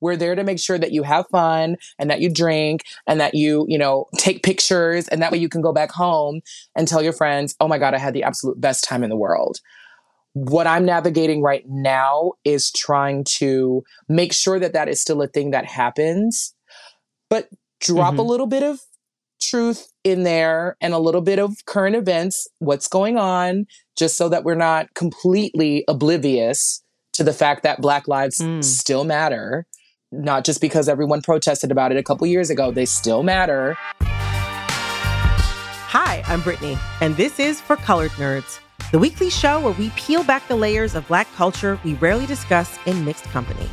We're there to make sure that you have fun and that you drink and that you, you know, take pictures and that way you can go back home and tell your friends, oh my God, I had the absolute best time in the world. What I'm navigating right now is trying to make sure that that is still a thing that happens, but drop mm-hmm. a little bit of truth in there and a little bit of current events, what's going on, just so that we're not completely oblivious to the fact that Black lives mm. still matter. Not just because everyone protested about it a couple years ago, they still matter. Hi, I'm Brittany, and this is For Colored Nerds, the weekly show where we peel back the layers of Black culture we rarely discuss in mixed company.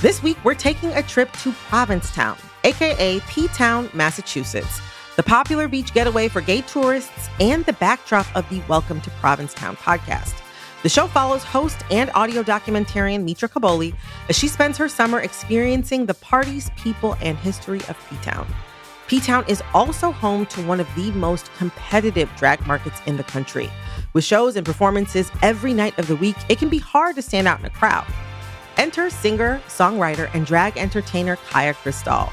This week, we're taking a trip to Provincetown, aka P Town, Massachusetts the popular beach getaway for gay tourists, and the backdrop of the Welcome to Provincetown podcast. The show follows host and audio documentarian Mitra Kaboli as she spends her summer experiencing the parties, people, and history of P Town. P Town is also home to one of the most competitive drag markets in the country. With shows and performances every night of the week, it can be hard to stand out in a crowd. Enter singer, songwriter, and drag entertainer Kaya Crystal.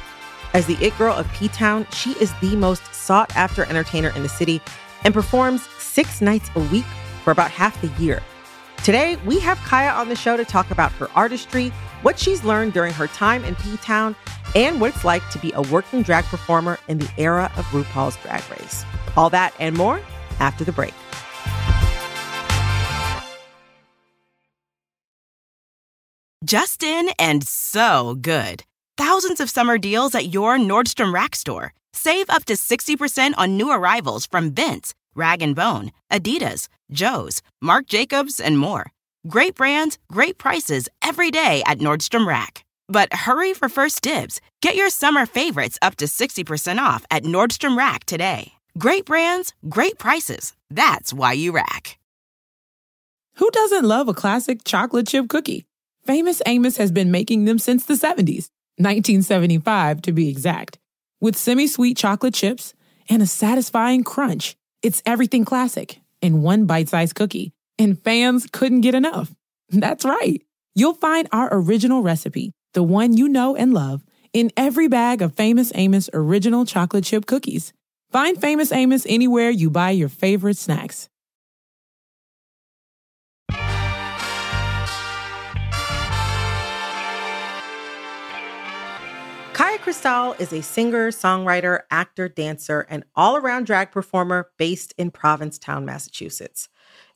As the it girl of P Town, she is the most sought after entertainer in the city and performs six nights a week for about half the year. Today, we have Kaya on the show to talk about her artistry, what she's learned during her time in P Town, and what it's like to be a working drag performer in the era of RuPaul's Drag Race. All that and more after the break. Justin and so good thousands of summer deals at your Nordstrom Rack store. Save up to 60% on new arrivals from Vince, Rag & Bone, Adidas, Joe's, Marc Jacobs, and more. Great brands, great prices every day at Nordstrom Rack. But hurry for first dibs. Get your summer favorites up to 60% off at Nordstrom Rack today. Great brands, great prices. That's why you rack. Who doesn't love a classic chocolate chip cookie? Famous Amos has been making them since the 70s 1975 to be exact. With semi sweet chocolate chips and a satisfying crunch, it's everything classic in one bite sized cookie, and fans couldn't get enough. That's right. You'll find our original recipe, the one you know and love, in every bag of Famous Amos original chocolate chip cookies. Find Famous Amos anywhere you buy your favorite snacks. Kaya Crystal is a singer, songwriter, actor, dancer, and all around drag performer based in Provincetown, Massachusetts.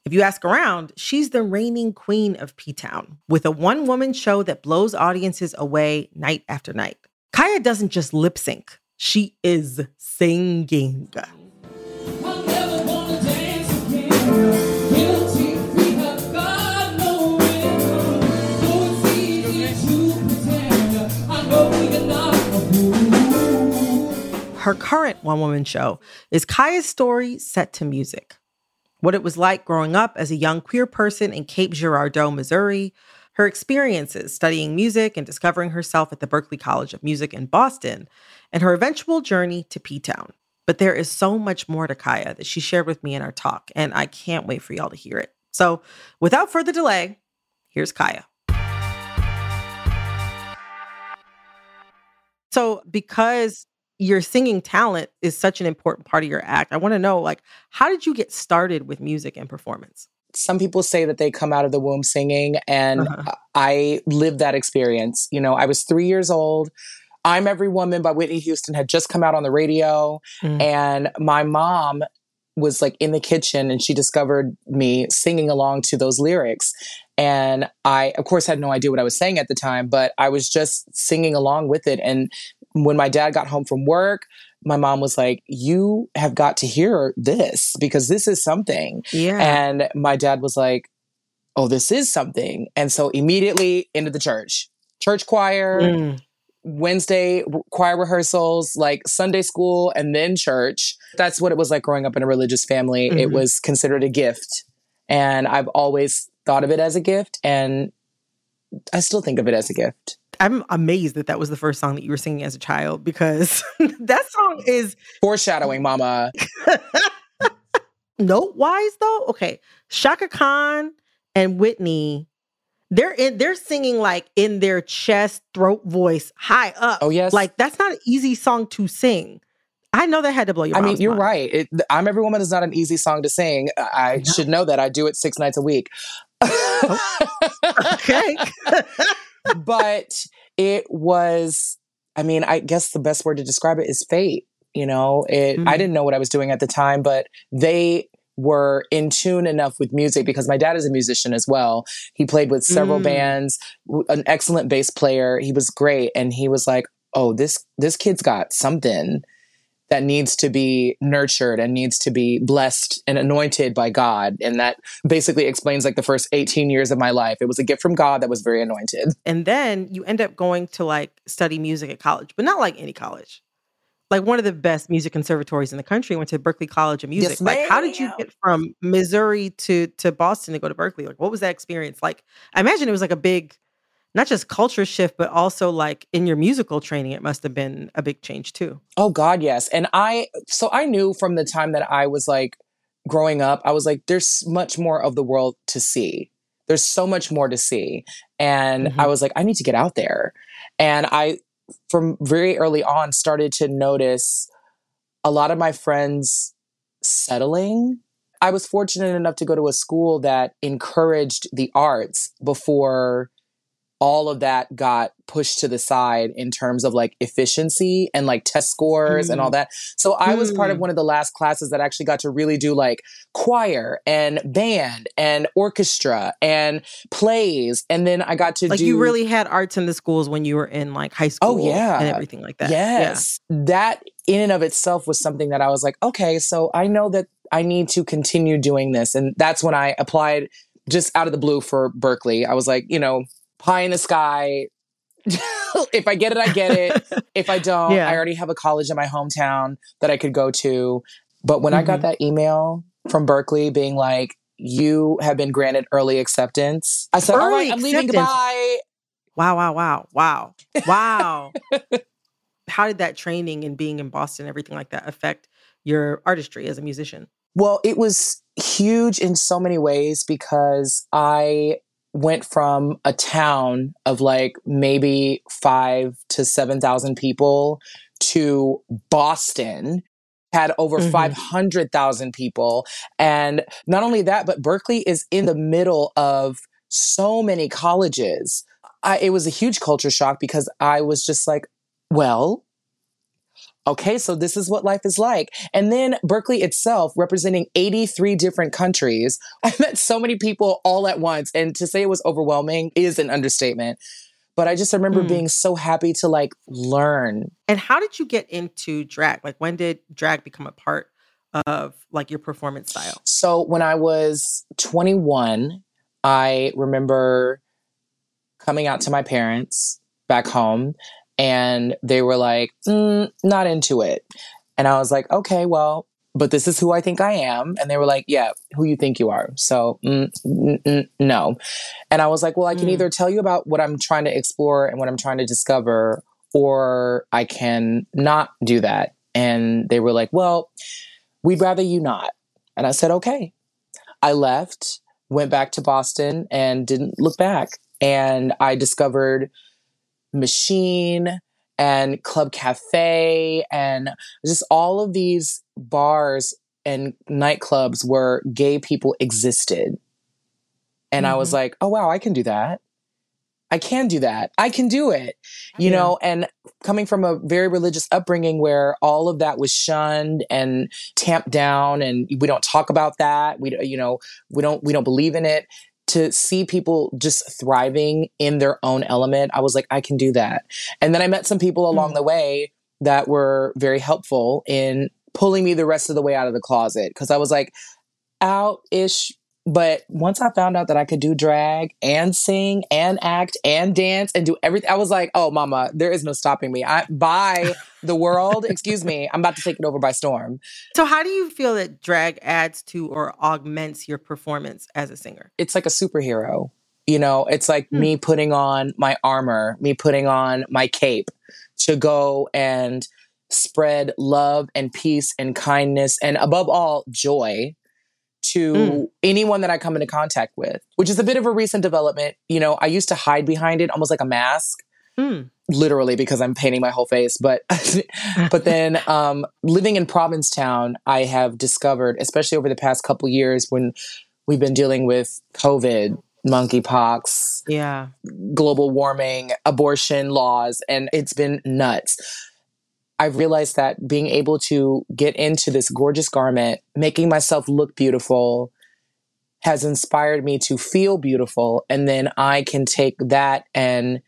If you ask around, she's the reigning queen of P Town with a one woman show that blows audiences away night after night. Kaya doesn't just lip sync, she is singing. Her current one woman show is Kaya's story set to music. What it was like growing up as a young queer person in Cape Girardeau, Missouri, her experiences studying music and discovering herself at the Berklee College of Music in Boston, and her eventual journey to P Town. But there is so much more to Kaya that she shared with me in our talk, and I can't wait for y'all to hear it. So, without further delay, here's Kaya. So, because your singing talent is such an important part of your act. I want to know like how did you get started with music and performance? Some people say that they come out of the womb singing and uh-huh. I lived that experience. You know, I was 3 years old. I'm Every Woman by Whitney Houston had just come out on the radio mm. and my mom was like in the kitchen and she discovered me singing along to those lyrics. And I, of course, had no idea what I was saying at the time, but I was just singing along with it. And when my dad got home from work, my mom was like, You have got to hear this because this is something. Yeah. And my dad was like, Oh, this is something. And so immediately into the church, church choir, mm. Wednesday choir rehearsals, like Sunday school, and then church. That's what it was like growing up in a religious family. Mm-hmm. It was considered a gift. And I've always thought of it as a gift. And I still think of it as a gift. I'm amazed that that was the first song that you were singing as a child because that song is foreshadowing, mama. Note wise though, okay, Chaka Khan and Whitney, they're in they're singing like in their chest, throat voice, high up. Oh yes. Like that's not an easy song to sing. I know that had to blow your mind. I mean, you're mind. right. It, I'm every woman is not an easy song to sing. I No. should know that. I do it six nights a week. Oh. Okay. But it was, I mean, I guess the best word to describe it is fate. You know, it, I Mhm. didn't know what I was doing at the time, but they were in tune enough with music because my dad is a musician as well. He played with several Mm. bands, w- an excellent bass player. He was great. And he was like, oh, this, this kid's got something that needs to be nurtured and needs to be blessed and anointed by God. And that basically explains like the first 18 years of my life. It was a gift from God that was very anointed. and then you end up going to like study music at college, but not like any college. Like one of the best music conservatories in the country. Went to Berklee College of Music. Yes, like, how did you get from Missouri to to Boston to go to Berklee? Like, what was that experience like? I imagine it was like a big, not just culture shift, but also like in your musical training, it must have been a big change too. Oh God, yes. And I so I knew from the time that I was like growing up, I was like, there's much more of the world to see. There's so much more to see. And Mhm. I was like, I need to get out there. And I from very early on started to notice a lot of my friends settling. I was fortunate enough to go to a school that encouraged the arts before all of that got pushed to the side in terms of like efficiency and like test scores and all that. So I was part of Mm. one of the last classes that actually got to really do like choir and band and orchestra and plays. And then I got to Like do you really had arts in the schools when you were in like high school, Oh yeah. and everything like that. Yeah. Yes. That in and of itself was something that I was like, okay, so I know that I need to continue doing this. And that's when I applied just out of the blue for Berklee. I was like, you know, pie in the sky. if I get it, I get it. if I don't, Yeah. I already have a college in my hometown that I could go to. But when I got Mhm. that email from Berklee being like, you have been granted early acceptance, I said, all Early right, I'm leaving. acceptance. Goodbye. Wow, wow, wow, wow, wow. How did that training and being in Boston, everything like that, affect your artistry as a musician? Well, it was huge in so many ways because I went from a town of like maybe five to 7,000 people to Boston, had over Mhm. 500,000 people. And not only that, but Berklee is in the middle of so many colleges. I, it was a huge culture shock because I was just like, well, okay, so this is what life is like. And then Berklee itself, representing 83 different countries, I met so many people all at once. And to say it was overwhelming is an understatement. But I just remember Mm. being so happy to like learn. And how did you get into drag? Like when did drag become a part of like your performance style? So when I was 21, I remember coming out to my parents back home and they were like, mm, not into it. And I was like, okay, well, but this is who I think I am. And they were like, yeah, who you think you are. So mm, no. And I was like, well, I can Mm. either tell you about what I'm trying to explore and what I'm trying to discover, or I can not do that. And they were like, well, we'd rather you not. And I said, okay. I left, went back to Boston, and didn't look back. And I discovered Machine and Club Cafe and just all of these bars and nightclubs where gay people existed. And I was Mhm. like, oh, wow, I can do that. I can do that. I can do it. You Yeah. know, and coming from a very religious upbringing where all of that was shunned and tamped down and we don't talk about that. We you know, we don't we don't believe in it. To see people just thriving in their own element, I was like, I can do that. And then I met some people along mm. the way that were very helpful in pulling me the rest of the way out of the closet because I was like out ish. But once I found out that I could do drag and sing and act and dance and do everything, I was like, oh, mama, there is no stopping me. I bye the world. Excuse me. I'm about to take it over by storm. So how do you feel that drag adds to or augments your performance as a singer? It's like a superhero. You know, it's like Hmm. me putting on my armor, me putting on my cape to go and spread love and peace and kindness and above all, joy to mm. anyone that I come into contact with, which is a bit of a recent development. You know, I used to hide behind it almost like a mask. Mm. Literally because I'm painting my whole face, but but then um, living in Provincetown, I have discovered, especially over the past couple years, when we've been dealing with COVID, monkeypox, yeah, global warming, abortion laws, and it's been nuts. I've realized that being able to get into this gorgeous garment, making myself look beautiful, has inspired me to feel beautiful. And then I can take that and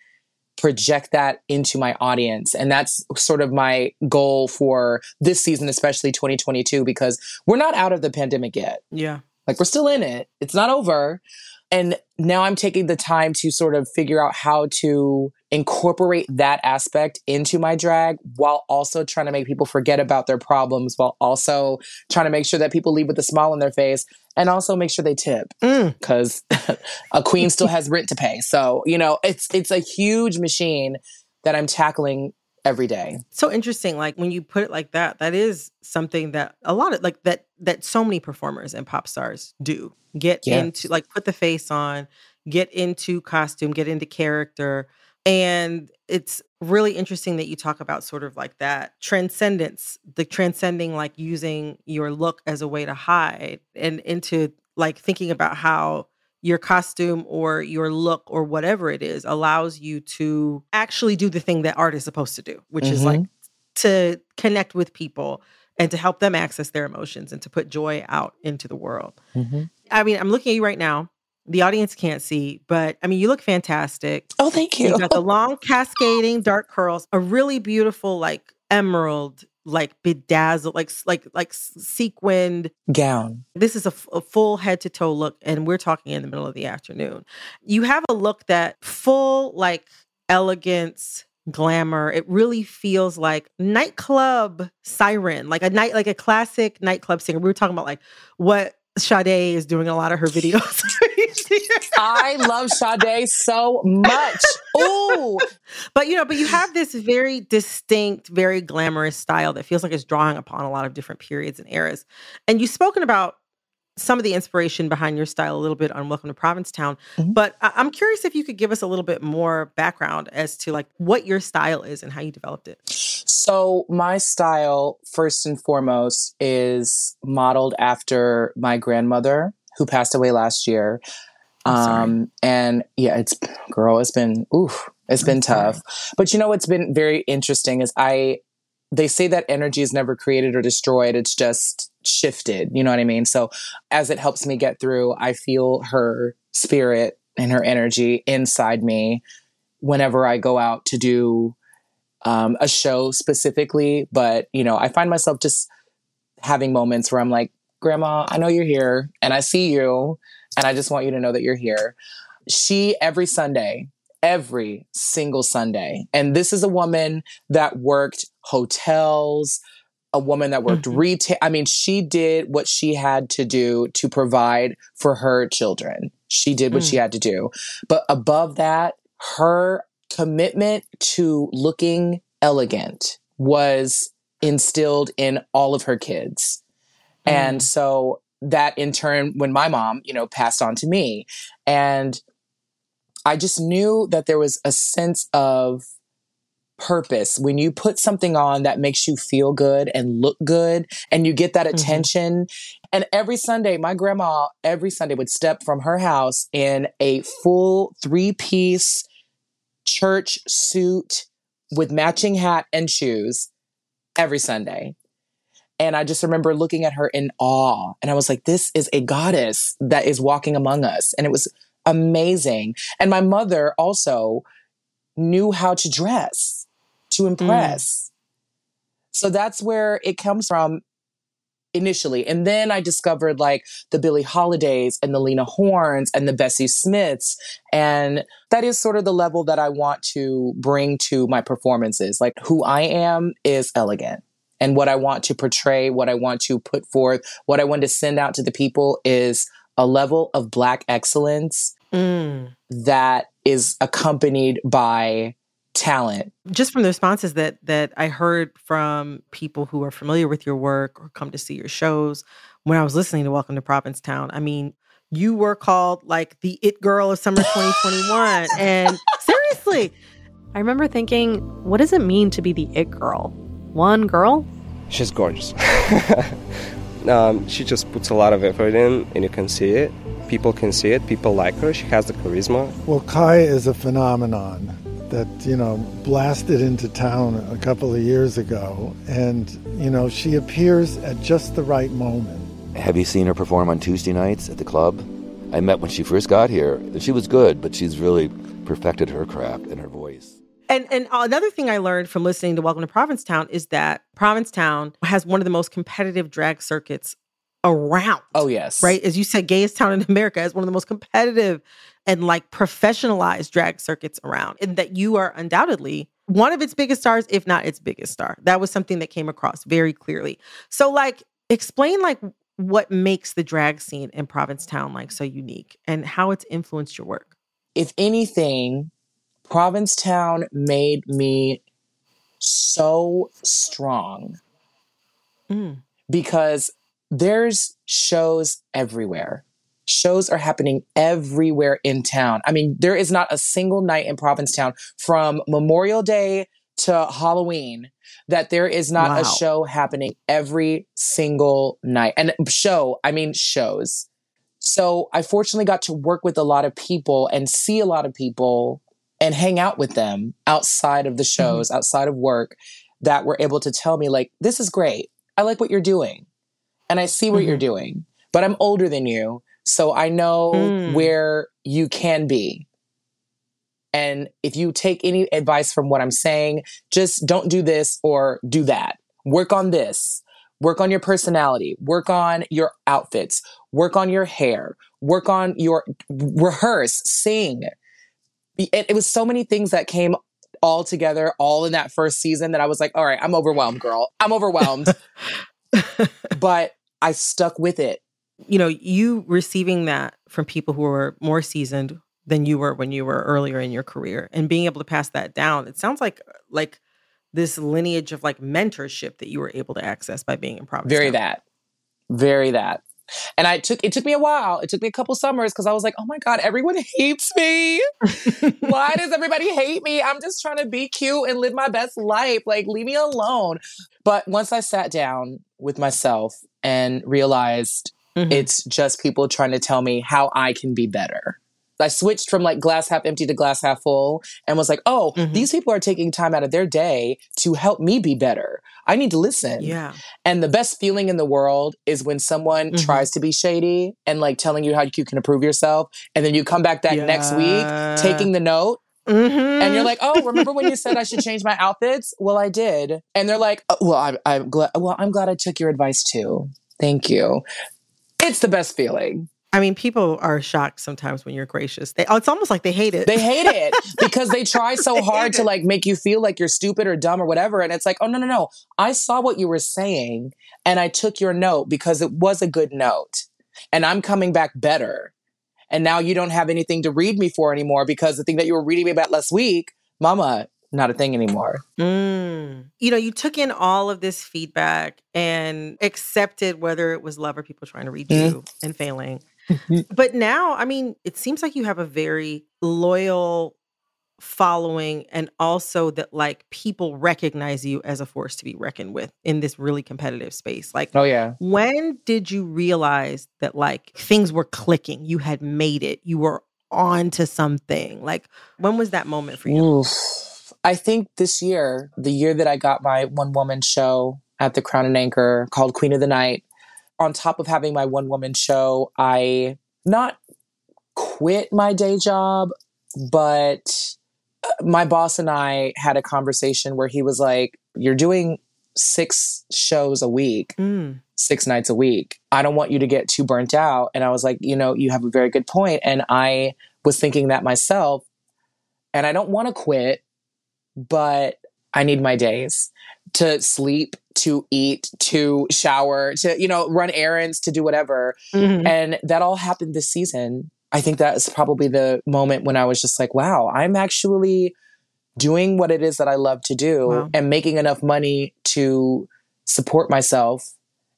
project that into my audience. And that's sort of my goal for this season, especially 2022, because we're not out of the pandemic yet. Yeah. Like we're still in it, it's not over. And now I'm taking the time to sort of figure out how to incorporate that aspect into my drag while also trying to make people forget about their problems, while also trying to make sure that people leave with a smile on their face and also make sure they tip because mm. a queen still has rent to pay. So, you know, it's it's a huge machine that I'm tackling every day. So interesting. Like when you put it like that, that is something that a lot of like that that so many performers and pop stars do. Get yeah. into like put the face on, get into costume, get into character. And it's really interesting that you talk about sort of like that transcendence, the transcending like using your look as a way to hide and into like thinking about how your costume or your look or whatever it is allows you to actually do the thing that art is supposed to do, which mm-hmm. is like mm-hmm. to connect with people and to help them access their emotions and to put joy out into the world. Mm-hmm. I mean, I'm looking at you right now. The audience can't see, but I mean, you look fantastic. Oh, thank you. You got the long cascading dark curls, a really beautiful, like emerald like bedazzled, like like like sequined gown. This is a, f- a full head to toe look, and we're talking in the middle of the afternoon. You have a look that full like elegance, glamour. It really feels like nightclub siren, like a night, like a classic nightclub singer. We were talking about like what Sade is doing a lot of her videos. I love Sade so much. Ooh. But you know, but you have this very distinct, very glamorous style that feels like it's drawing upon a lot of different periods and eras. And you've spoken about some of the inspiration behind your style a little bit on Welcome to Provincetown. Mm-hmm. But I- am curious if you could give us a little bit more background as to like what your style is and how you developed it. So my style, first and foremost, is modeled after my grandmother who passed away last year. Um, and yeah, it's girl, it's been oof, it's been tough. But you know what's been very interesting is I they say that energy is never created or destroyed, it's just shifted. You know what I mean? So as it helps me get through, I feel her spirit and her energy inside me whenever I go out to do um, a show specifically. But, you know, I find myself just having moments where I'm like, Grandma, I know you're here and I see you and I just want you to know that you're here. She, every Sunday, every single Sunday, and this is a woman that worked hotels, a woman that worked mm-hmm. retail. I mean, she did what she had to do to provide for her children. She did what mm. she had to do. But above that, her commitment to looking elegant was instilled in all of her kids. Mm. And so that in turn, when my mom, you know, passed on to me, and I just knew that there was a sense of purpose when you put something on that makes you feel good and look good and you get that mm-hmm. attention and every sunday my grandma every sunday would step from her house in a full three piece church suit with matching hat and shoes every sunday and I just remember looking at her in awe. And I was like, this is a goddess that is walking among us. And it was amazing. And my mother also knew how to dress to mm. impress. Mm. So that's where it comes from initially. And then I discovered like the Billie Holidays and the Lena Hornes and the Bessie Smiths. And that is sort of the level that I want to bring to my performances. Like who I am is elegant. And what I want to portray, what I want to put forth, what I want to send out to the people is a level of Black excellence mm. that is accompanied by talent. Just from the responses that that I heard from people who are familiar with your work or come to see your shows, when I was listening to Welcome to Provincetown. I mean, you were called like the it girl of summer 2021. and seriously, I remember thinking, what does it mean to be the it girl? One girl? She's gorgeous. um, she just puts a lot of effort in, and you can see it. People can see it. People like her. She has the charisma. Well, Kai is a phenomenon that, you know, blasted into town a couple of years ago. And, you know, she appears at just the right moment. Have you seen her perform on Tuesday nights at the club? I met when she first got here. She was good, but she's really perfected her craft and her voice. And and another thing I learned from listening to Welcome to Provincetown is that Provincetown has one of the most competitive drag circuits around. Oh yes. Right? As you said, gayest town in America is one of the most competitive and like professionalized drag circuits around. And that you are undoubtedly one of its biggest stars, if not its biggest star. That was something that came across very clearly. So like explain like what makes the drag scene in Provincetown like so unique and how it's influenced your work. If anything, Provincetown made me so strong Mm. because there's shows everywhere. Shows are happening everywhere in town. I mean, there is not a single night in Provincetown from Memorial Day to Halloween that there is not Wow. a show happening every single night. And show, I mean shows. So I fortunately got to work with a lot of people and see a lot of people and hang out with them outside of the mm-hmm. shows, outside of work, that were able to tell me, like, this is great. I like what you're doing. And I see what you're mm-hmm. doing. But I'm older than you. So I know Mm. where you can be. And if you take any advice from what I'm saying, just don't do this or do that. Work on this. Work on your personality. Work on your outfits. Work on your hair. Work on your rehearse, sing. It, it was so many things that came all together, all in that first season that I was like, all right, I'm overwhelmed, girl. I'm overwhelmed. but I stuck with it. You know, you receiving that from people who were more seasoned than you were when you were earlier in your career and being able to pass that down. It sounds like like this lineage of like mentorship that you were able to access by being in Provincetown. Very that. Very that. And I took it took me a while. It took me a couple summers because I was like, oh my God, everyone hates me. Why does everybody hate me? I'm just trying to be cute and live my best life. Like, leave me alone. But once I sat down with myself and realized Mhm. it's just people trying to tell me how I can be better. I switched from like glass half empty to glass half full and was like, oh, Mhm. these people are taking time out of their day to help me be better. I need to listen. Yeah. And the best feeling in the world is when someone Mhm. tries to be shady and like telling you how you can improve yourself. And then you come back that next week taking the note Mhm. and you're like, oh, remember when you said I should change my outfits? Well, I did. And they're like, oh, well, I'm, I'm glad. Well, I'm glad I took your advice too. Thank you. It's the best feeling. I mean, people are shocked sometimes when you're gracious. They, oh, it's almost like they hate it. They hate it because they try so They hard to like make you feel like you're stupid or dumb or whatever. And it's like, oh, no, no, no. I saw what you were saying and I took your note because it was a good note. And I'm coming back better. And now you don't have anything to read me for anymore because the thing that you were reading me about last week, mama, not a thing anymore. Mm. You know, you took in all of this feedback and accepted whether it was love or people trying to read Mm. you and failing. but now, I mean, it seems like you have a very loyal following and also that like people recognize you as a force to be reckoned with in this really competitive space. Like Oh, yeah. when did you realize that like things were clicking? You had made it. You were on to something. Like when was that moment for you? Oof. I think this year, the year that I got my one woman show at the Crown and Anchor called Queen of the Night, on top of having my one woman show, I not quit my day job, but uh, my boss and I had a conversation where he was like, You're doing six shows a week Mm. six nights a week. I don't want you to get too burnt out. And I was like, you know, you have a very good point. And I was thinking that myself. And I don't want to quit, but I need my days to sleep, to eat, to shower, to, you know, run errands, to do whatever. Mhm. And that all happened this season. I think that is probably the moment when I was just like, wow, I'm actually doing what it is that I love to do Wow. and making enough money to support myself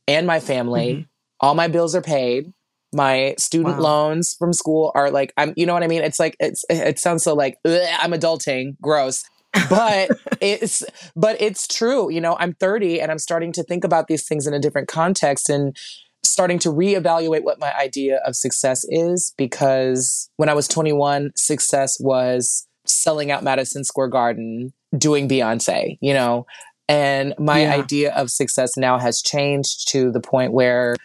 and my family All my bills are paid. My student Wow. loans from school are like I'm you know what I mean? It's like it's it sounds so like "Ugh, I'm adulting, gross. But it's but it's true. You know, I'm 30 and I'm starting to think about these things in a different context and starting to reevaluate what my idea of success is because when I was 21, success was selling out Madison Square Garden, doing Beyonce, you know. And my Yeah. idea of success now has changed to the point where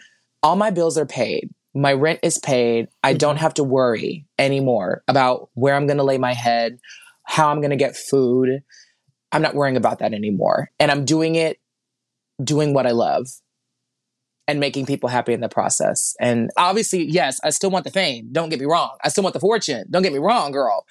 all my bills are paid. My rent is paid. I don't mm-hmm. have to worry anymore about where I'm going to lay my head, how I'm going to get food. I'm not worrying about that anymore. And I'm doing it, doing what I love and making people happy in the process. And obviously, yes, I still want the fame. Don't get me wrong. I still want the fortune. Don't get me wrong, girl.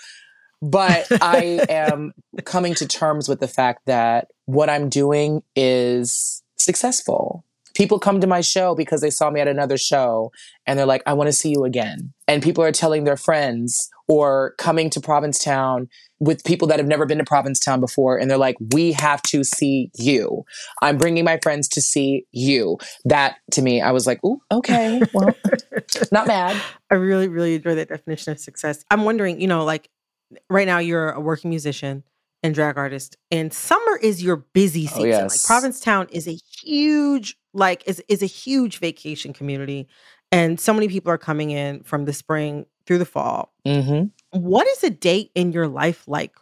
But I am coming to terms with the fact that what I'm doing is successful. People come to my show because they saw me at another show and they're like, I want to see you again. And people are telling their friends or coming to Provincetown with people that have never been to Provincetown before. And they're like, we have to see you. I'm bringing my friends to see you. That to me, I was like, ooh, okay, well, not mad. I really, really enjoy that definition of success. I'm wondering, you know, like right now you're a working musician and drag artist, and summer is your busy Oh, season. Like. Provincetown is a huge, like, is is a huge vacation community, and so many people are coming in from the spring through the fall. hmm What is a day in your life like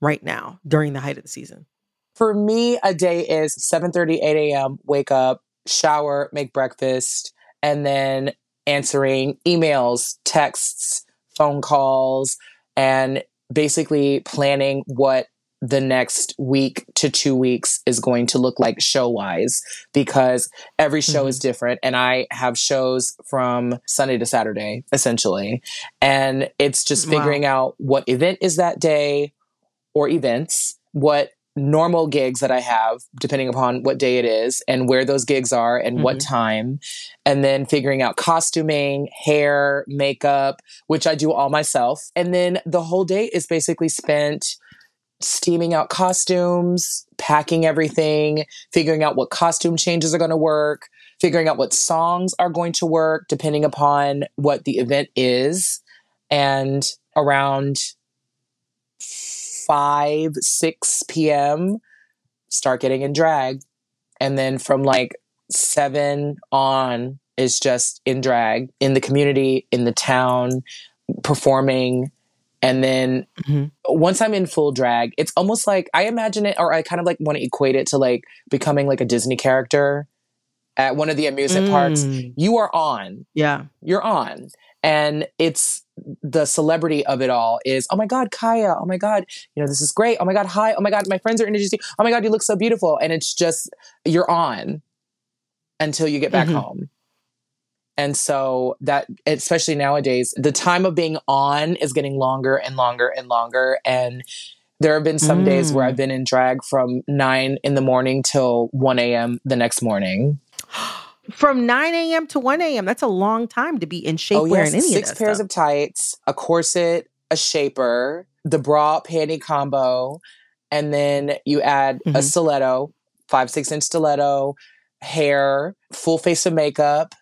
right now during the height of the season? For me, a day is 7:30, 8 a.m. Wake up, shower, make breakfast, and then answering emails, texts, phone calls, and basically planning what the next week to two weeks is going to look like show wise because every show is mm-hmm. different and I have shows from Sunday to Saturday essentially and it's just mm, Wow. figuring out what event is that day or events, what normal gigs that I have, depending upon what day it is and where those gigs are and what mm-hmm. time, and then figuring out costuming, hair, makeup, which I do all myself. And then the whole day is basically spent steaming out costumes, packing everything, figuring out what costume changes are going to work, figuring out what songs are going to work depending upon what the event is. And around 5, 6 p.m., start getting in drag. And then from like 7 on is just in drag in the community, in the town, performing. And then Mhm. once I'm in full drag, it's almost like I imagine it, or I kind of like want to equate it to like becoming like a Disney character at one of the amusement parks. Mm, You are on Yeah. you're on. And it's the celebrity of it all is, oh my God, Kaya. Oh my God, you know, this is great. Oh my God, hi. Oh my God, my friends are introducing. Oh my God, you look so beautiful. And it's just, you're on until you get back Mhm. home. And so that, especially nowadays, the time of being on is getting longer and longer and longer. And there have been some days where Mm. I've been in drag from nine in the morning till 1 a.m. the next morning. From 9 a.m. to 1 a.m. That's a long time to be in shapewear and any Oh, six of pairs stuff. of tights, a corset, a shaper, the bra panty combo, and then you add a Mhm. stiletto, five six inch stiletto, hair, full face of makeup,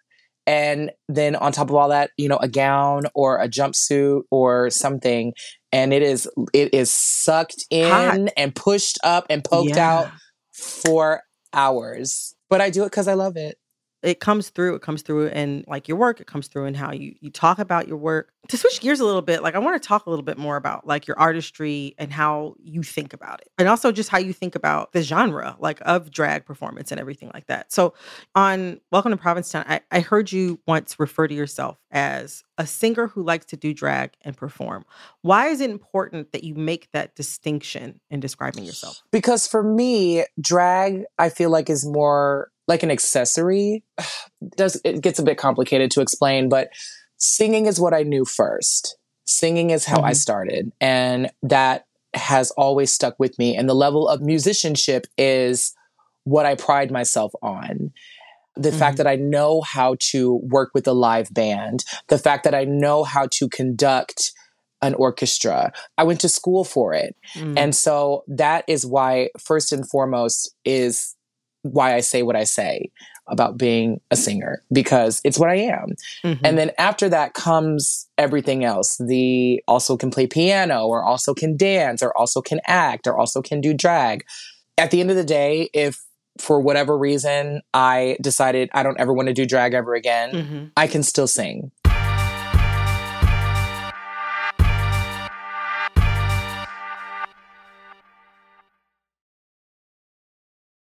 and then on top of all that, you know, a gown or a jumpsuit or something, and it is it is sucked in Hot. and pushed up and poked Yeah. out for hours. But I do it because I love it. It comes through it comes through in like your work it comes through in how you you talk about your work. To switch gears a little bit like i want to talk a little bit more about like your artistry and how you think about it and also just how you think about the genre like of drag performance and everything like that. So on welcome to provincetown i, I heard you once refer to yourself as a singer who likes to do drag and perform. Why is it important that you make that distinction in describing yourself? Because for me drag i feel like is more like an accessory does it gets a bit complicated to explain but singing is what i knew first singing is how i Mhm. started and that has always stuck with me and the level of musicianship is what i pride myself on the fact Mhm. that i know how to work with a live band the fact that i know how to conduct an orchestra i went to school for it Mm. and so that is why, first and foremost, is why I say what I say about being a singer because it's what I am. Mm-hmm. And then after that comes everything else. The also can play piano or also can dance or also can act or also can do drag. At the end of the day, if for whatever reason I decided I don't ever want to do drag ever again, mm-hmm. I can still sing.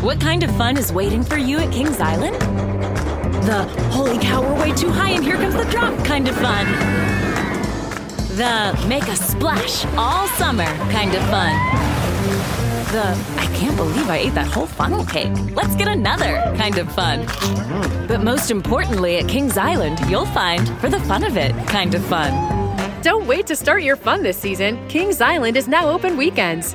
What kind of fun is waiting for you at Kings Island? The holy cow, we're way too high and here comes the drop kind of fun. The make a splash all summer kind of fun. The I can't believe I ate that whole funnel cake. Let's get another kind of fun. But most importantly, at Kings Island, you'll find for the fun of it kind of fun. Don't wait to start your fun this season. Kings Island is now open weekends.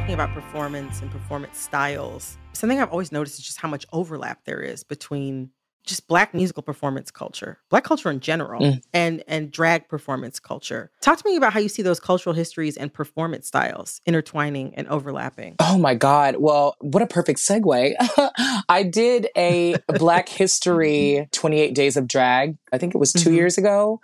Talking about performance and performance styles, something I've always noticed is just how much overlap there is between just black musical performance culture, black culture in general, mm. and and drag performance culture. Talk to me about how you see those cultural histories and performance styles intertwining and overlapping. Oh my god. Well, what a perfect segue. I did a Black History 28 Days of Drag. I think it was 2 mm-hmm. years ago.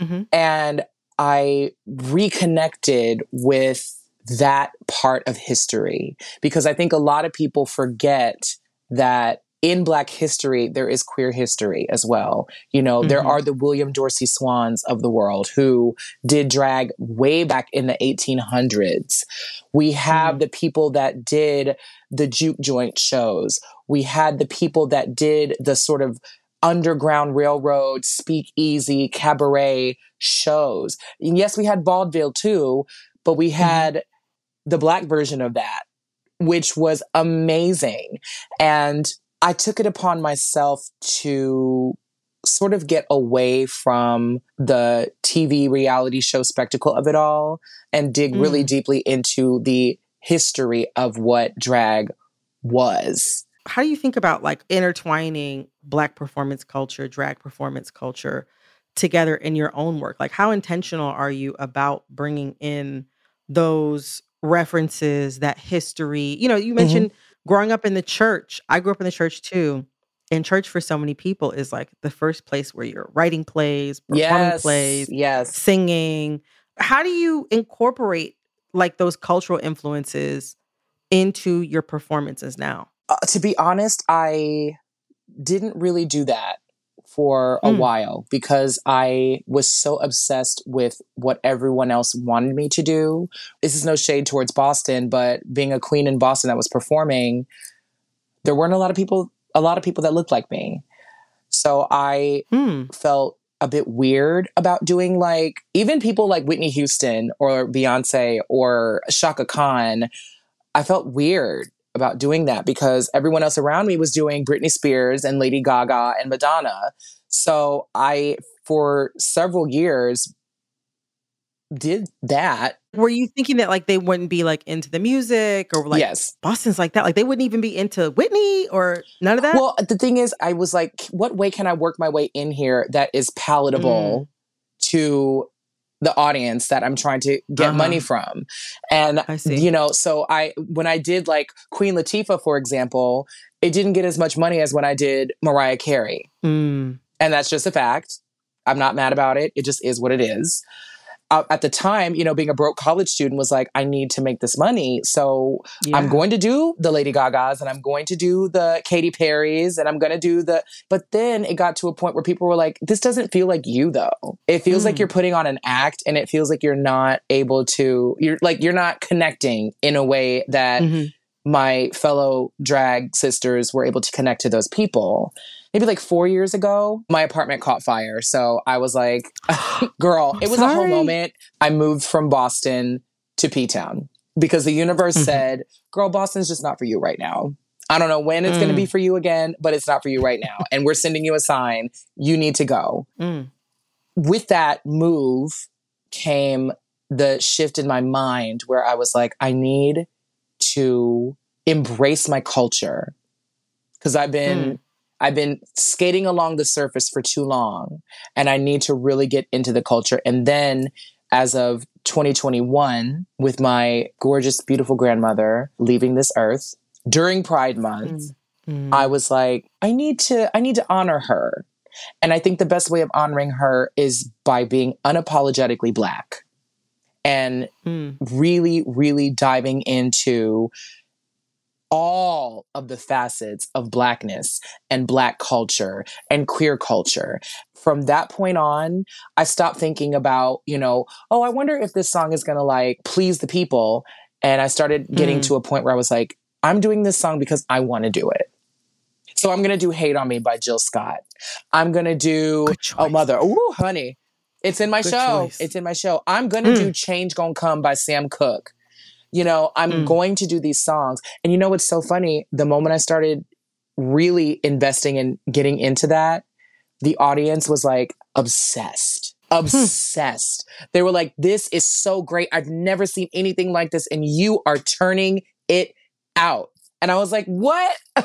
Mm-hmm. And I reconnected with that part of history because I think a lot of people forget that in Black history, there is queer history as well. You know, mm-hmm. there are the William Dorsey Swanns of the world who did drag way back in the 1800s. We have mm-hmm. the people that did the juke joint shows. We had the people that did the sort of underground railroad, speakeasy, cabaret shows. And yes, we had vaudeville too, but we mm-hmm. had mm-hmm the black version of that, which was amazing. And I took it upon myself to sort of get away from the TV reality show spectacle of it all and dig mm. really deeply into the history of what drag was. How do you think about like intertwining black performance culture, drag performance culture together in your own work? Like how intentional are you about bringing in those references, that history. You know, you mm-hmm. mentioned mm-hmm. growing up in the church. I grew up in the church too. And church for so many people is like the first place where you're writing plays, performing yes, plays, yes, singing. How do you incorporate like those cultural influences into your performances now? Uh, to be honest, I didn't really do that for a mm. while because I was so obsessed with what everyone else wanted me to do. This is no shade towards Boston, but being a queen in Boston that was performing, there weren't a lot of people a lot of people that looked like me. So I mm. felt a bit weird about doing like even people like Whitney Houston or Beyonce or Chaka Khan. I felt weird about doing that because everyone else around me was doing Britney Spears and Lady Gaga and Madonna. So I, for several years, did that. Were you thinking that like they wouldn't be like into the music or like yes. Boston's like that? Like they wouldn't even be into Whitney or none of that? Well, the thing is, I was like, what way can I work my way in here that is palatable mm. to the audience that I'm trying to get uh-huh. money from. And you know, so I when I did like Queen Latifah for example, it didn't get as much money as when I did Mariah Carey. Mm. And that's just a fact. I'm not mad about it. It just is what it is uh, at the time, you know, being a broke college student was like, I need to make this money. So yeah. I'm going to do the Lady Gagas and I'm going to do the Katy Perry's and I'm going to do the. But then it got to a point where people were like, this doesn't feel like you though. It feels mm. like you're putting on an act and it feels like you're not able to, you're like, you're not connecting in a way that. Mm-hmm my fellow drag sisters were able to connect to those people maybe like four years ago, my apartment caught fire. So I was like, girl, it was sorry. a whole moment. I moved from Boston to P Town because the universe mm-hmm. said, girl, Boston's just not for you right now. I don't know when it's mm. going to be for you again, but it's not for you right now. and we're sending you a sign. You need to go. Mm. With that move came the shift in my mind where I was like, I need to embrace my culture because I've been mm. I've been skating along the surface for too long and I need to really get into the culture. And then as of 2021, with my gorgeous, beautiful grandmother leaving this earth during Pride Month, mm. I was like, I need to, I need to honor her. And I think the best way of honoring her is by being unapologetically black and mm. really, really diving into all of the facets of blackness and black culture and queer culture. From that point on, I stopped thinking about, you know, oh, I wonder if this song is going to like please the people. And I started getting mm. to a point where I was like, I'm doing this song because I want to do it. So I'm going to do Hate on Me by Jill Scott. I'm going to do Oh Mother. Oh, honey. It's in my Good show. Choice. It's in my show. I'm going to mm. do Change Gonna Come by Sam Cooke. You know, I'm mm. going to do these songs. And you know what's so funny? The moment I started really investing in getting into that, the audience was like obsessed. Hmm. Obsessed. they were like, this is so great. I've never seen anything like this. And you are turning it out. And I was like, what?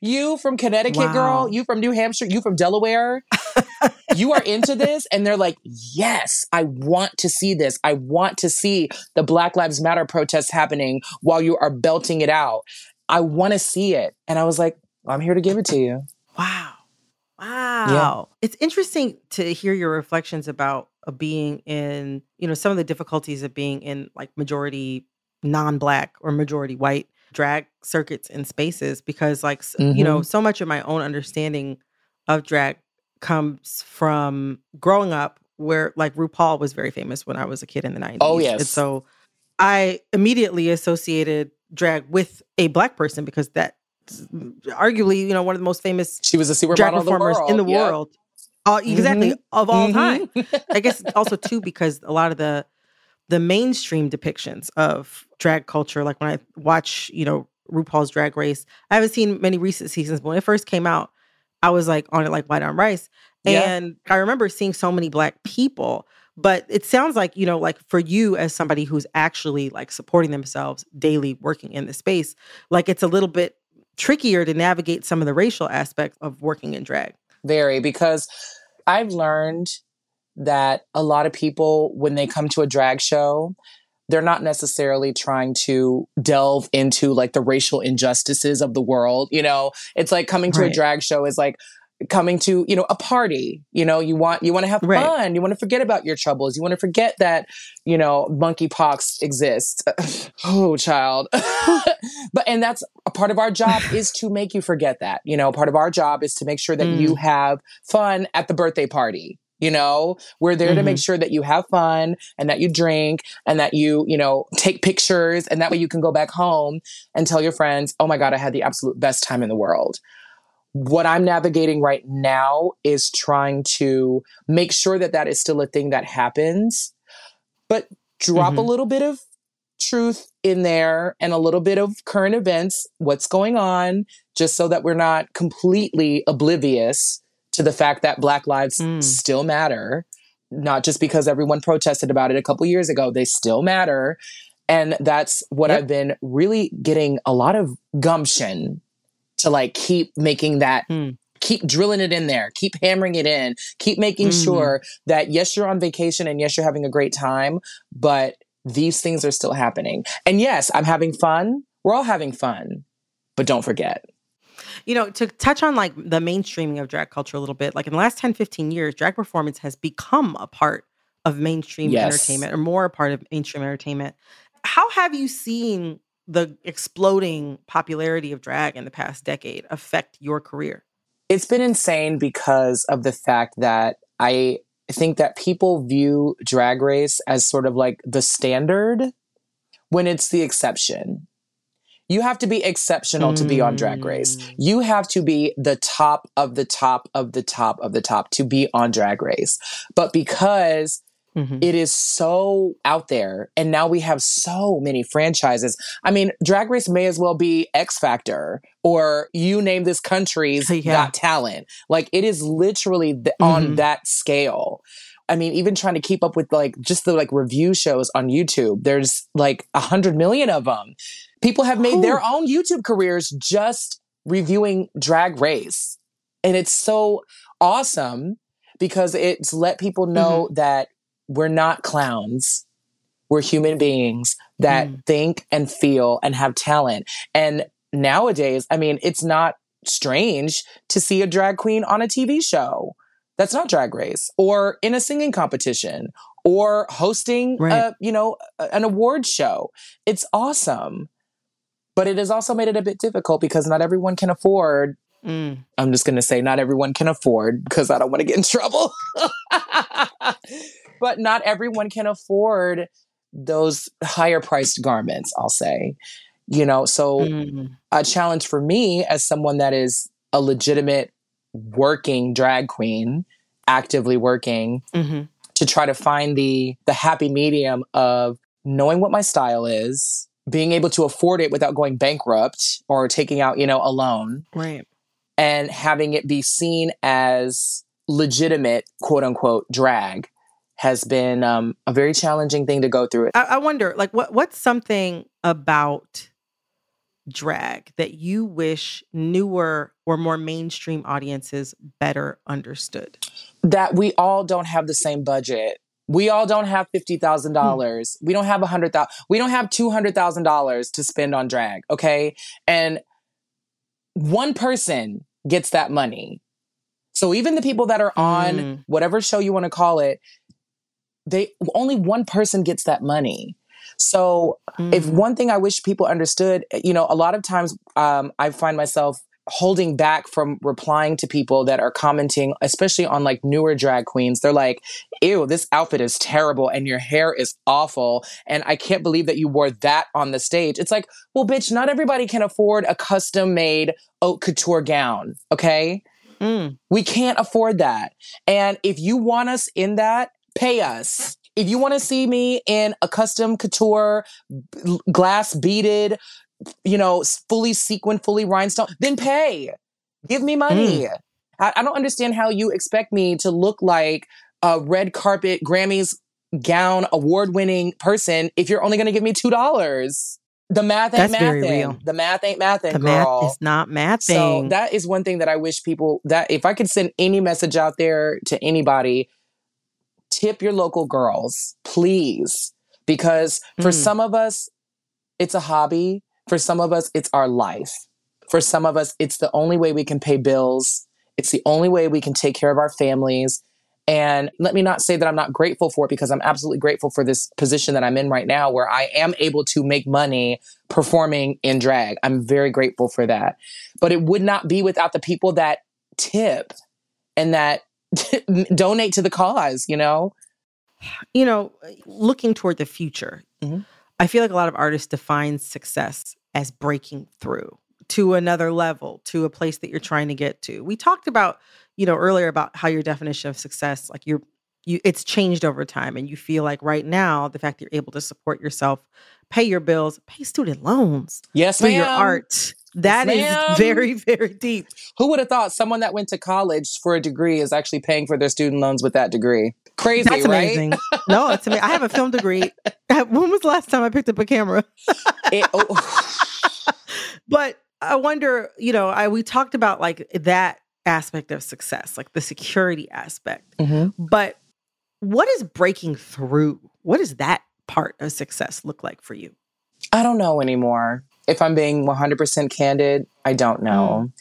you from Connecticut, wow. girl, you from New Hampshire, you from Delaware, you are into this. And they're like, yes, I want to see this. I want to see the Black Lives Matter protests happening while you are belting it out. I want to see it. And I was like, I'm here to give it to you. Wow. Wow. Yeah. It's interesting to hear your reflections about uh, being in, you know, some of the difficulties of being in like majority non-black or majority white drag circuits and spaces because like mm-hmm. you know mm-hmm. so much of my own understanding of drag comes from growing up where like RuPaul was very famous when I was a kid in the 90s. Oh yes. And so I immediately associated drag with a black person because that arguably, you know, one of the most famous she was a super drag performers the in the yep. world. Uh, exactly mm-hmm. of all mm-hmm. time. I guess also too because a lot of the the mainstream depictions of drag culture. Like when I watch, you know, RuPaul's Drag Race, I haven't seen many recent seasons, but when it first came out, I was like on it like white on rice. And. I remember seeing so many black people. But it sounds like, you know, like for you as somebody who's actually like supporting themselves daily working in the space, like it's a little bit trickier to navigate some of the racial aspects of working in drag. Very, because I've learned that a lot of people, when they come to a drag show, they're not necessarily trying to delve into like the racial injustices of the world. You know, it's like coming to right. a drag show is like, coming to you know a party you know you want you want to have right. fun you want to forget about your troubles you want to forget that you know monkeypox exists oh child but and that's a part of our job is to make you forget that you know part of our job is to make sure that mm. you have fun at the birthday party you know we're there mm-hmm. to make mm-hmm. sure that you have fun and that you drink and that you you know take pictures and that way you can go back home and tell your friends oh my god i had the absolute best time in the world what i'm navigating right now is trying to make sure that that is still a thing that happens but drop mm-hmm. a little bit of truth in there and a little bit of current events, what's going on, just so that we're not completely oblivious to the fact that Black lives Mm. still matter. Not just because everyone protested about it a couple years ago, they still matter. And that's what Yep. I've been really getting a lot of gumption to like keep making that Mm. keep drilling it in there, keep hammering it in, keep making Mhm. sure that yes, you're on vacation and yes, you're having a great time, but these things are still happening. And yes, I'm having fun. We're all having fun, but don't forget. You know, to touch on like the mainstreaming of drag culture a little bit, like in the last 10, 15 years, drag performance has become a part of mainstream Yes. entertainment or more a part of mainstream entertainment. How have you seen the exploding popularity of drag in the past decade affect your career? It's been insane because of the fact that I think that people view drag race as sort of like the standard when it's the exception. You have to be exceptional to be on drag race. You have to be the top of the top of the top of the top to be on drag race. But because it is so out there and now we have so many franchises. I mean, drag race may as well be X Factor or you name this country's got talent. Like it is literally th- on Mhm. that scale. I mean, even trying to keep up with like just the like review shows on YouTube, there's like a hundred million of them. People have made their own YouTube careers just reviewing drag race. And it's so awesome because it's let people know mm-hmm. that we're not clowns. We're human beings that mm. think and feel and have talent. And nowadays, I mean, it's not strange to see a drag queen on a TV show that's not drag race or in a singing competition or hosting a, you know, an award show. It's awesome. But it has also made it a bit difficult because not everyone can afford Mm. I'm just going to say not everyone can afford because I don't want to get in trouble. but not everyone can afford those higher priced garments, I'll say. You know, so Mm. a challenge for me as someone that is a legitimate working drag queen, actively working Mhm. to try to find the the happy medium of knowing what my style is, being able to afford it without going bankrupt or taking out, you know, a loan Right. and having it be seen as legitimate quote unquote drag has been um, a very challenging thing to go through. I, I wonder, like, what what's something about drag that you wish newer or more mainstream audiences better understood? that we all don't have the same budget. We all don't have fifty thousand dollars. We don't have a hundred thousand. We don't have two hundred thousand dollars to spend on drag. Okay, and one person gets that money. So even the people that are on Mm. whatever show you want to call it, they only one person gets that money. So if Mm. one thing I wish people understood, you know, a lot of times um, I find myself holding back from replying to people that are commenting, especially on like newer drag queens. They're like, ew, this outfit is terrible and your hair is awful. And I can't believe that you wore that on the stage. It's like, well, bitch, not everybody can afford a custom made haute couture gown. Okay. Mm. We can't afford that. And if you want us in that, pay us. If you want to see me in a custom couture, glass beaded, you know, fully sequined, fully rhinestone, then pay. Give me money. I, I don't understand how you expect me to look like a red carpet Grammys gown award winning person if you're only going to give me $2. The math ain't That's very mathing. real. The math ain't mathing, The girl. math is not mathing. So that is one thing that I wish people that if I could send any message out there to anybody, tip your local girls, please. Because for Mm. some of us, it's a hobby. For some of us, it's our life. For some of us, it's the only way we can pay bills. It's the only way we can take care of our families. And let me not say that I'm not grateful for it because I'm absolutely grateful for this position that I'm in right now where I am able to make money performing in drag. I'm very grateful for that. But it would not be without the people that tip and that donate to the cause, you know? you know, looking toward the future, Mhm. I feel like a lot of artists define success as breaking through to another level, to a place that you're trying to get to. We talked about, you know, earlier about how your definition of success, like you're you it's changed over time and you feel like right now the fact that you're able to support yourself pay your bills, pay student loans. Yes, for your art. That is ma'am. very, very deep. Who would have thought someone that went to college for a degree is actually paying for their student loans with that degree? Crazy, That's right? amazing. no, it's amazing. I have a film degree. when was the last time I picked up a camera? It- oh, But I wonder, you know, I we talked about like that aspect of success, like the security aspect. mhm. But what is breaking through? What does that part of success look like for you? I don't know anymore. If I'm being 100% candid, I don't know.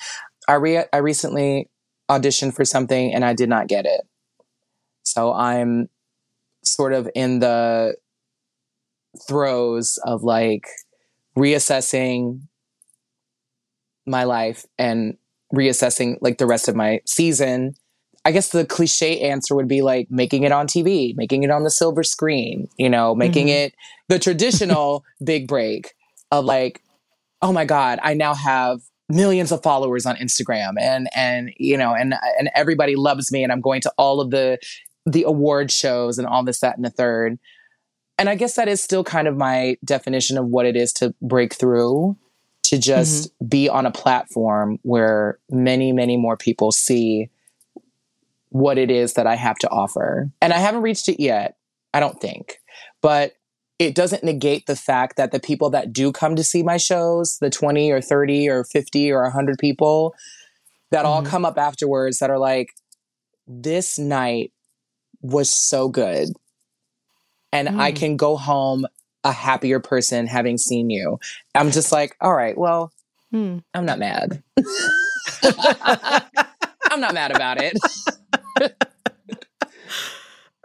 I re- I recently auditioned for something and I did not get it. So I'm sort of in the throes of like reassessing my life and reassessing like the rest of my season. I guess the cliche answer would be like making it on TV, making it on the silver screen, you know, making Mhm. it the traditional big break of like, oh my God, I now have millions of followers on Instagram and and you know and and everybody loves me and I'm going to all of the the award shows and all this, that, and the third. And I guess that is still kind of my definition of what it is to break through, to just be on a platform where many, many more people see what it is that I have to offer. And I haven't reached it yet, I don't think. But it doesn't negate the fact that the people that do come to see my shows, the 20 or 30 or 50 or 100 people that all Mhm. come up afterwards that are like, this night was so good. And I Mm. can go home a happier person having seen you. I'm just like, all right, well, Hmm. I'm not mad. I'm not mad about it.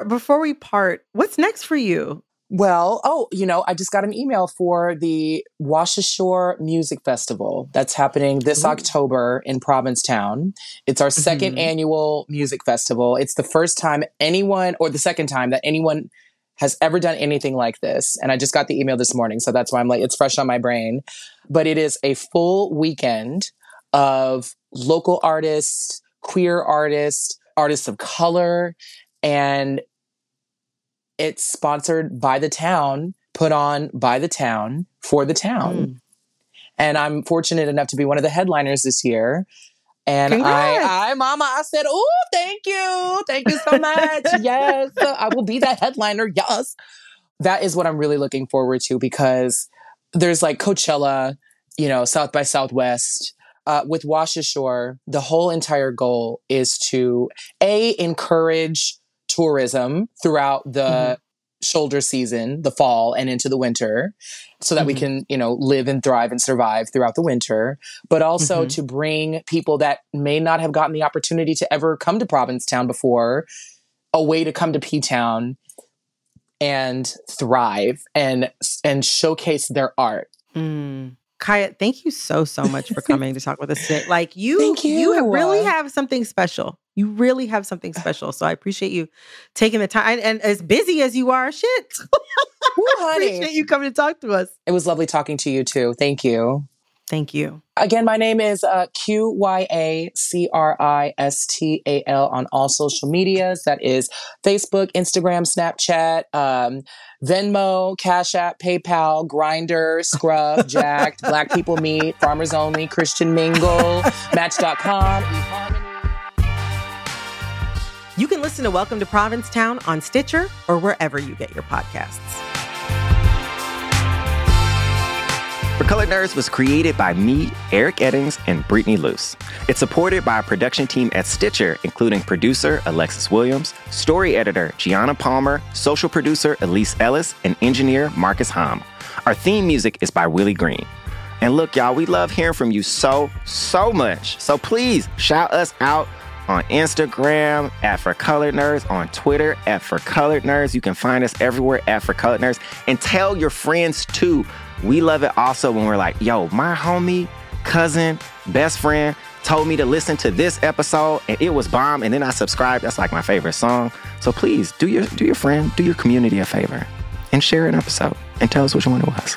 Before we part, what's next for you? Well, oh, you know, I just got an email for the Washashore Music Festival that's happening this Ooh. October in Provincetown. It's our 2nd Mhm. annual music festival. It's the first time anyone, or the second time that anyone has ever done anything like this. And I just got the email this morning, so that's why I'm like, it's fresh on my brain. But it is a full weekend of local artists, queer artists, artists of color, and it's sponsored by the town, put on by the town for the town. Mm. And I'm fortunate enough to be one of the headliners this year. And Congrats. I, I, mama, I said, oh, thank you. Thank you so much. yes, I will be that headliner. Yes. That is what I'm really looking forward to because there's like Coachella, you know, South by Southwest. Uh, with Washashore, the whole entire goal is to A, encourage tourism throughout the Mhm. Shoulder season, the fall and into the winter, so that we Mhm. can, you know, live and thrive and survive throughout the winter, but also Mhm. to bring people that may not have gotten the opportunity to ever come to Provincetown before a way to come to P Town and thrive and and showcase their art. Mm. Qya, thank you so so much for coming to talk with us today. Like you, Thank you you. really have something special. You really have something uh special. So I appreciate you taking the time. And as busy as you are, shit, Woo, I appreciate you coming to talk to us. It was lovely talking to you too. Thank you. Thank you. Again, my name is uh, Q Y A C R I S T A L on all social medias. That is Facebook, Instagram, Snapchat, um, Venmo, Cash App, PayPal, Grindr, Scruff, Jack'd, Black People Meet, Farmers Only, Christian Mingle, Match.com, eHarmony. You can listen to Welcome to Provincetown on Stitcher or wherever you get your podcasts. For Colored Nerds was created by me, Eric Eddings, and Brittany Luce. It's supported by a production team at Stitcher, including producer Alexis Williams, story editor Gianna Palmer, social producer Elise Ellis, and engineer Marcus Hom. Our theme music is by Willie Green. And look, y'all, we love hearing from you so, so much. So please shout us out on Instagram at For Colored Nerds, on Twitter at For Colored Nerds. You can find us everywhere at For Colored Nerds. And tell your friends too. We love it also when we're like, yo, my homie, cousin, best friend told me to listen to this episode and it was bomb. And then I subscribed. That's like my favorite song. So please do your do your friend, do your community a favor and share an episode and tell us which one it was.